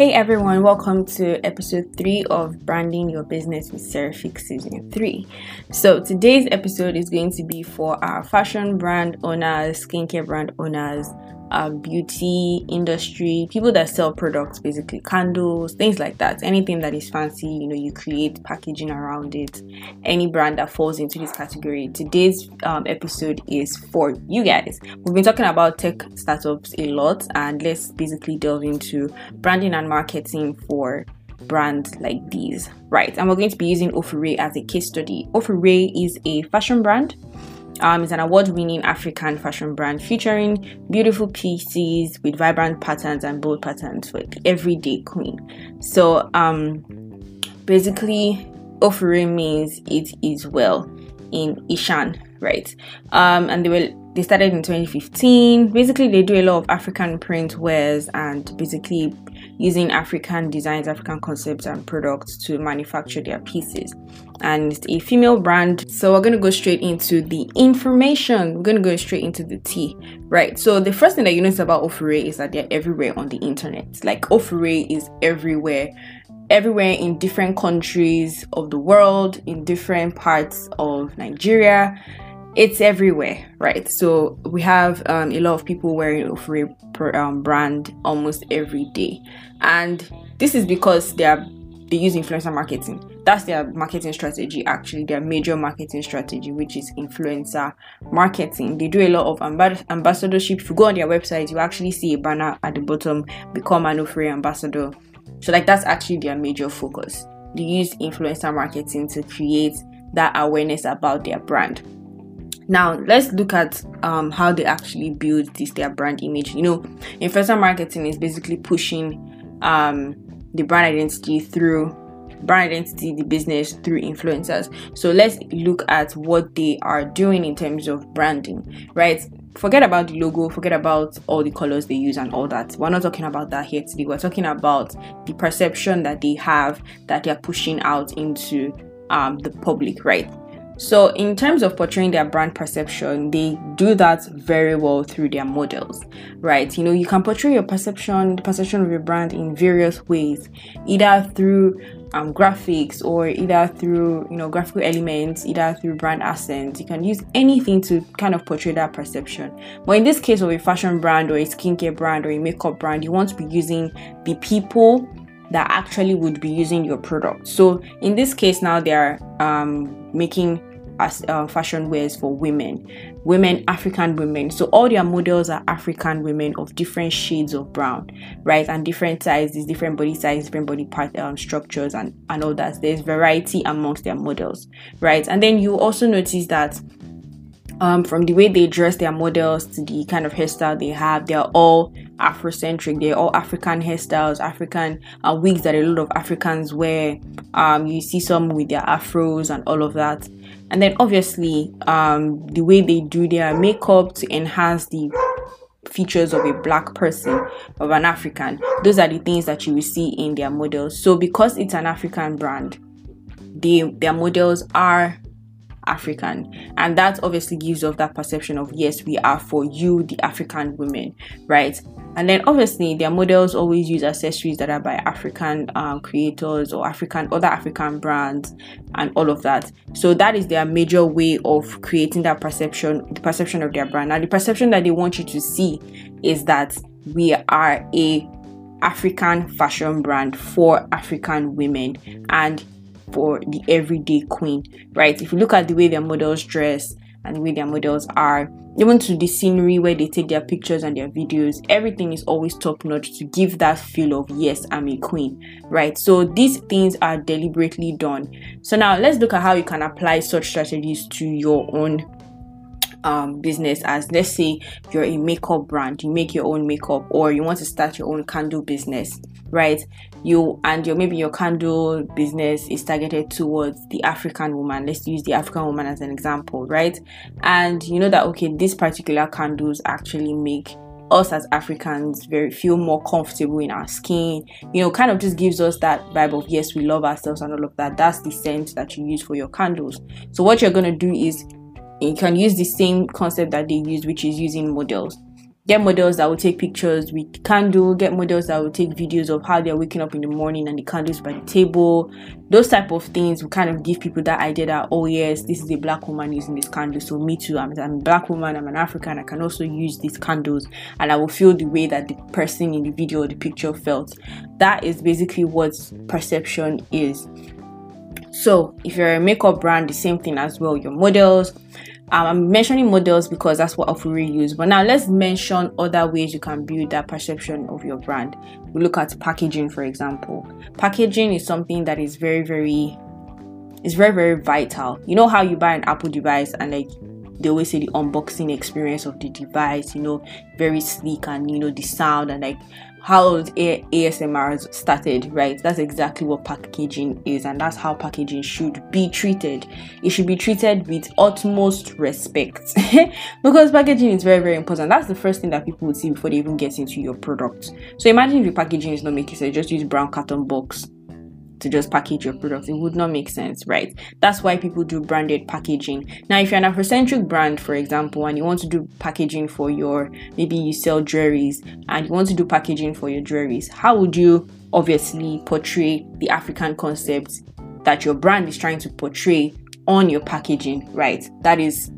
Hey everyone, welcome to episode 3 of Branding Your Business with Seraphic Season 3. So, today's episode is going to be for our fashion brand owners, skincare brand owners, um, beauty industry, people that sell products, basically candles, things like that. Anything that is fancy, you know, you create packaging around it. Any brand that falls into this category. Today's um, episode is for you guys. We've been talking about tech startups a lot, and let's basically delve into branding and marketing for brands like these, right? And we're going to be using Ofuure as a case study. Ofuure is a fashion brand um, is an award-winning African fashion brand featuring beautiful pieces with vibrant patterns and bold patterns for everyday queen. So, um, basically, Ofuure means it is well in Ishan, right? Um, and they were they started in 2015. Basically, they do a lot of African print wares and basically using African designs, African concepts, and products to manufacture their pieces. And it's a female brand. So, we're going to go straight into the information. We're going to go straight into the tea, right? So, the first thing that you notice about Ofuure is that they're everywhere on the internet. Like, Ofuure is everywhere everywhere in different countries of the world, in different parts of Nigeria it's everywhere, right? So we have um, a lot of people wearing Ofuure um, brand almost every day, and this is because they are they use influencer marketing. That's their marketing strategy, actually, their major marketing strategy, which is influencer marketing. They do a lot of amb- ambassadorship. If you go on their website, you actually see a banner at the bottom, become an Ofuure ambassador. So, like, that's actually their major focus. They use influencer marketing to create that awareness about their brand. Now let's look at um, how they actually build this their brand image. You know, influencer marketing is basically pushing um, the brand identity through brand identity, the business through influencers. So let's look at what they are doing in terms of branding, right? Forget about the logo, forget about all the colors they use and all that. We're not talking about that here today. We're talking about the perception that they have that they're pushing out into um, the public, right? So, in terms of portraying their brand perception, they do that very well through their models, right? You know, you can portray your perception, the perception of your brand in various ways, either through um, graphics or either through you know graphical elements, either through brand accents. You can use anything to kind of portray that perception. But in this case of a fashion brand or a skincare brand or a makeup brand, you want to be using the people that actually would be using your product. So in this case now they are um, making as uh, fashion wears for women, women, African women. So all their models are African women of different shades of brown, right? And different sizes, different body sizes, different body part um, structures, and and all that. There's variety amongst their models, right? And then you also notice that. Um, from the way they dress their models to the kind of hairstyle they have, they're all Afrocentric. They're all African hairstyles, African uh, wigs that a lot of Africans wear. Um, you see some with their afros and all of that and then obviously um, the way they do their makeup to enhance the features of a black person of an african those are the things that you will see in their models. So because it's an african brand they their models are African, and that obviously gives off that perception of yes, we are for you, the African women, right? And then obviously their models always use accessories that are by African um, creators or African other African brands and all of that. So that is their major way of creating that perception, the perception of their brand. Now the perception that they want you to see is that we are a African fashion brand for African women and for the everyday queen, right? If you look at the way their models dress and the way their models are, even to the scenery where they take their pictures and their videos, everything is always top notch to give that feel of yes, I'm a queen, right? So these things are deliberately done. So now let's look at how you can apply such strategies to your own um, business as let's say you're a makeup brand you make your own makeup or you want to start your own candle business right you and your maybe your candle business is targeted towards the african woman let's use the african woman as an example right and you know that okay these particular candles actually make us as Africans very feel more comfortable in our skin. You know, kind of just gives us that vibe of yes, we love ourselves and all of that. That's the scent that you use for your candles. So what you're gonna do is you can use the same concept that they use, which is using models. Get models that will take pictures with candle get models that will take videos of how they're waking up in the morning and the candles by the table. Those type of things will kind of give people that idea that oh yes this is a black woman using this candle so me too I'm, I'm a black woman i'm an african i can also use these candles and i will feel the way that the person in the video or the picture felt. That is basically what perception is. So if you're a makeup brand the same thing as well your models um, I'm mentioning models because that's what Ofuure use. But now let's mention other ways you can build that perception of your brand. We look at packaging, for example. Packaging is something that is very, very, is very, very vital. You know how you buy an Apple device and like they always say the unboxing experience of the device, you know, very sleek and you know the sound and like how ASMR started, right? That's exactly what packaging is, and that's how packaging should be treated. It should be treated with utmost respect because packaging is very, very important. That's the first thing that people would see before they even get into your product. So imagine if your packaging is not making sense, just use brown carton box to just package your product. It would not make sense, right? That's why people do branded packaging. Now, if you're an Afrocentric brand, for example, and you want to do packaging for your maybe you sell jewelries and you want to do packaging for your jewelries, how would you obviously portray the African concept that your brand is trying to portray on your packaging, right? That is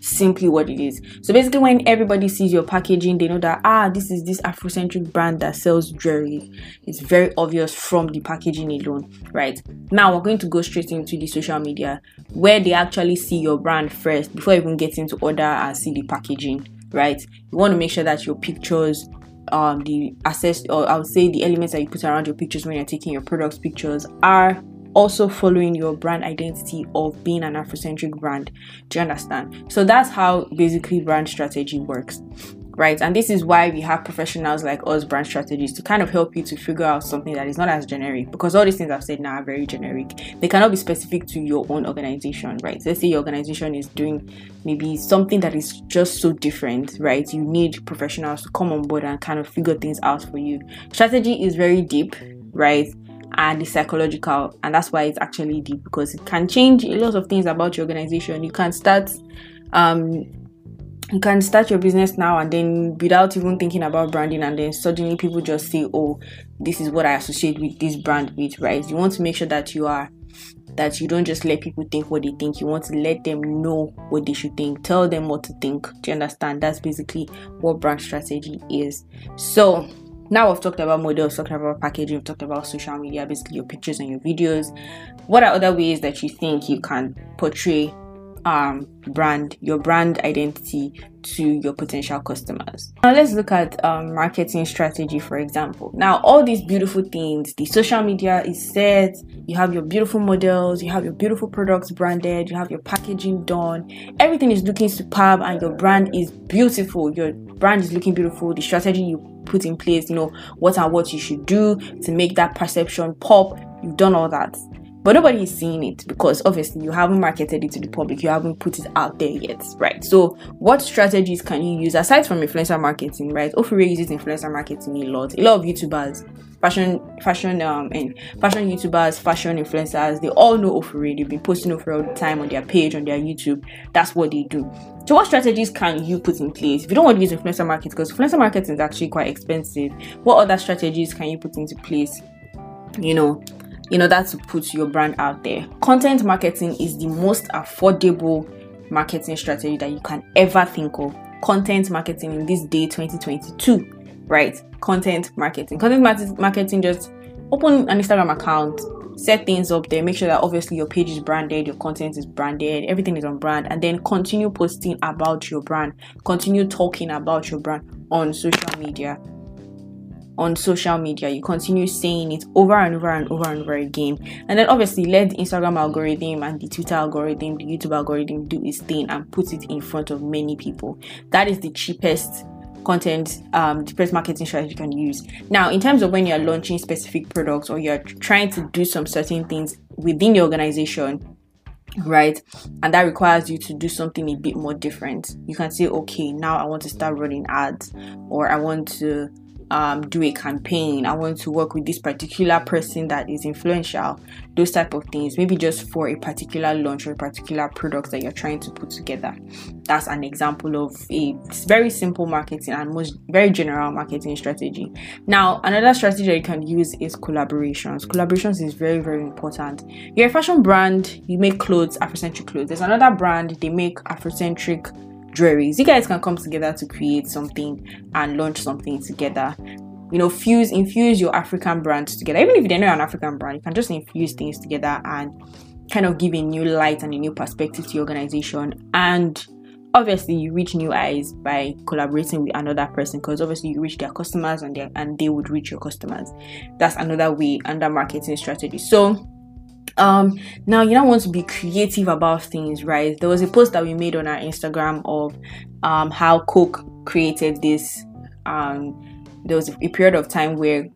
simply what it is. So basically, when everybody sees your packaging, they know that ah, this is this Afrocentric brand that sells jewelry. It's very obvious from the packaging alone, right? Now we're going to go straight into the social media where they actually see your brand first before even getting to order and see the packaging, right? You want to make sure that your pictures um the access or I would say the elements that you put around your pictures when you're taking your products pictures are also following your brand identity of being an Afrocentric brand. Do you understand? So that's how basically brand strategy works. Right, and this is why we have professionals like us, brand strategists, to kind of help you to figure out something that is not as generic. Because all these things I've said now are very generic. They cannot be specific to your own organization, right? Let's say your organization is doing maybe something that is just so different, right? You need professionals to come on board and kind of figure things out for you. Strategy is very deep, right? And the psychological and that's why it's actually deep because it can change a lot of things about your organization. You can start um you can start your business now and then without even thinking about branding and then suddenly people just say oh this is what i associate with this brand with right? You want to make sure that you are that you don't just let people think what they think. You want to let them know what they should think. Tell them what to think. Do you understand? That's basically what brand strategy is. So now we've talked about models, talked about packaging, we've talked about social media, basically your pictures and your videos. What are other ways that you think you can portray um, brand, your brand identity to your potential customers. Now let's look at um, marketing strategy, for example. Now all these beautiful things, the social media is set. You have your beautiful models, you have your beautiful products branded, you have your packaging done. Everything is looking superb, and your brand is beautiful. Your brand is looking beautiful. The strategy you put in place, you know what and what you should do to make that perception pop. You've done all that but nobody is seeing it because obviously you haven't marketed it to the public, you haven't put it out there yet, right? So, what strategies can you use aside from influencer marketing, right? Ofuure uses influencer marketing a lot. A lot of YouTubers, fashion, fashion, um, and fashion YouTubers, fashion influencers, they all know Ofuure. They've been posting Ofuure all the time on their page, on their YouTube. That's what they do. So, what strategies can you put in place? If you don't want to use influencer marketing, because influencer marketing is actually quite expensive, what other strategies can you put into place? You know, in order to put your brand out there. Content marketing is the most affordable marketing strategy that you can ever think of. Content marketing in this day 2022, right? Content marketing. Content marketing just open an Instagram account, set things up there, make sure that obviously your page is branded, your content is branded, everything is on brand, and then continue posting about your brand, continue talking about your brand on social media on social media you continue saying it over and over and over and over again. And then obviously let the instagram algorithm and the twitter algorithm the youtube algorithm do its thing and put it in front of many people. That is the cheapest content um cheapest marketing strategy you can use. Now in terms of when you're launching specific products or you're trying to do some certain things within your organization right and that requires you to do something a bit more different you can say okay now i want to start running ads or i want to um, do a campaign. I want to work with this particular person that is influential. Those type of things. Maybe just for a particular launch or a particular product that you're trying to put together. That's an example of a very simple marketing and most very general marketing strategy. Now, another strategy that you can use is collaborations. Collaborations is very very important. You're a fashion brand. You make clothes, Afrocentric clothes. There's another brand. They make Afrocentric jewelries. You guys can come together to create something and launch something together. You know, fuse, infuse your African brands together. Even if they're not an African brand, you can just infuse things together and kind of give a new light and a new perspective to your organization. And obviously, you reach new eyes by collaborating with another person because obviously you reach their customers and and they would reach your customers. That's another way under marketing strategy. So um now you don't want to be creative about things right? There was a post that we made on our instagram of um how coke created this um there was a period of time where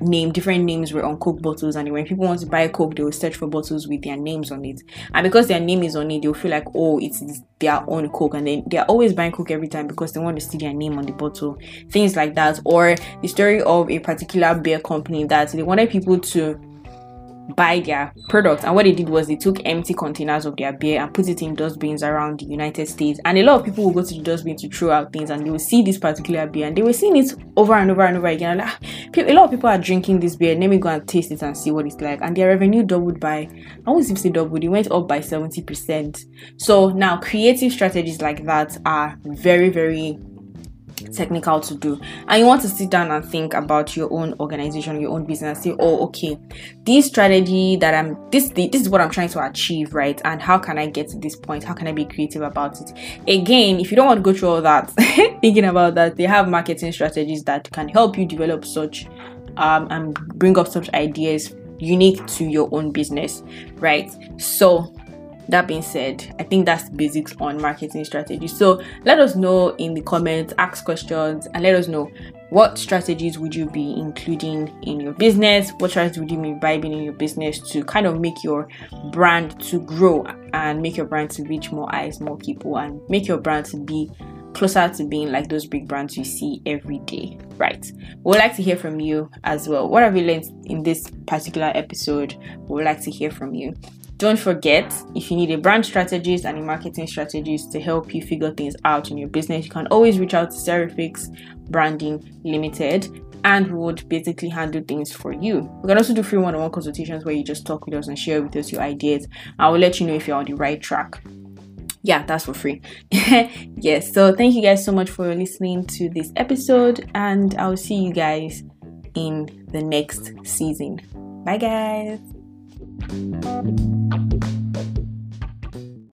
name different names were on coke bottles and when people want to buy coke they will search for bottles with their names on it. And because their name is on it they'll feel like oh it's their own coke. And then they're always buying coke every time because they want to see their name on the bottle. Things like that. Or the story of a particular beer company that they wanted people to buy their products and what they did was they took empty containers of their beer and put it in dustbins around the united states. And a lot of people will go to the dustbin to throw out things and they will see this particular beer and they were seeing it over and over and over again. Like, ah, a lot of people are drinking this beer. Let me go and taste it and see what it's like. And their revenue doubled by i won't say doubled it went up by 70 percent. So now creative strategies like that are very very technical to do. And you want to sit down and think about your own organization your own business say oh okay this strategy that i'm this this is what i'm trying to achieve right? And how can i get to this point? How can i be creative about it? Again if you don't want to go through all that thinking about that they have marketing strategies that can help you develop such um, and bring up such ideas unique to your own business right? So that being said i think that's basics on marketing strategy so let us know in the comments ask questions and let us know what strategies would you be including in your business what strategies would you be vibing in your business to kind of make your brand to grow and make your brand to reach more eyes more people and make your brand to be closer to being like those big brands you see every day, right? We'd like to hear from you as well. What have you learned in this particular episode? We'd like to hear from you. Don't forget, if you need a brand strategist and a marketing strategist to help you figure things out in your business, you can always reach out to Serifix Branding Limited and we would basically handle things for you. We can also do free one on one consultations where you just talk with us and share with us your ideas. I will let you know if you're on the right track. Yeah, that's for free. yes, so thank you guys so much for listening to this episode, and I'll see you guys in the next season. Bye, guys. Thank you.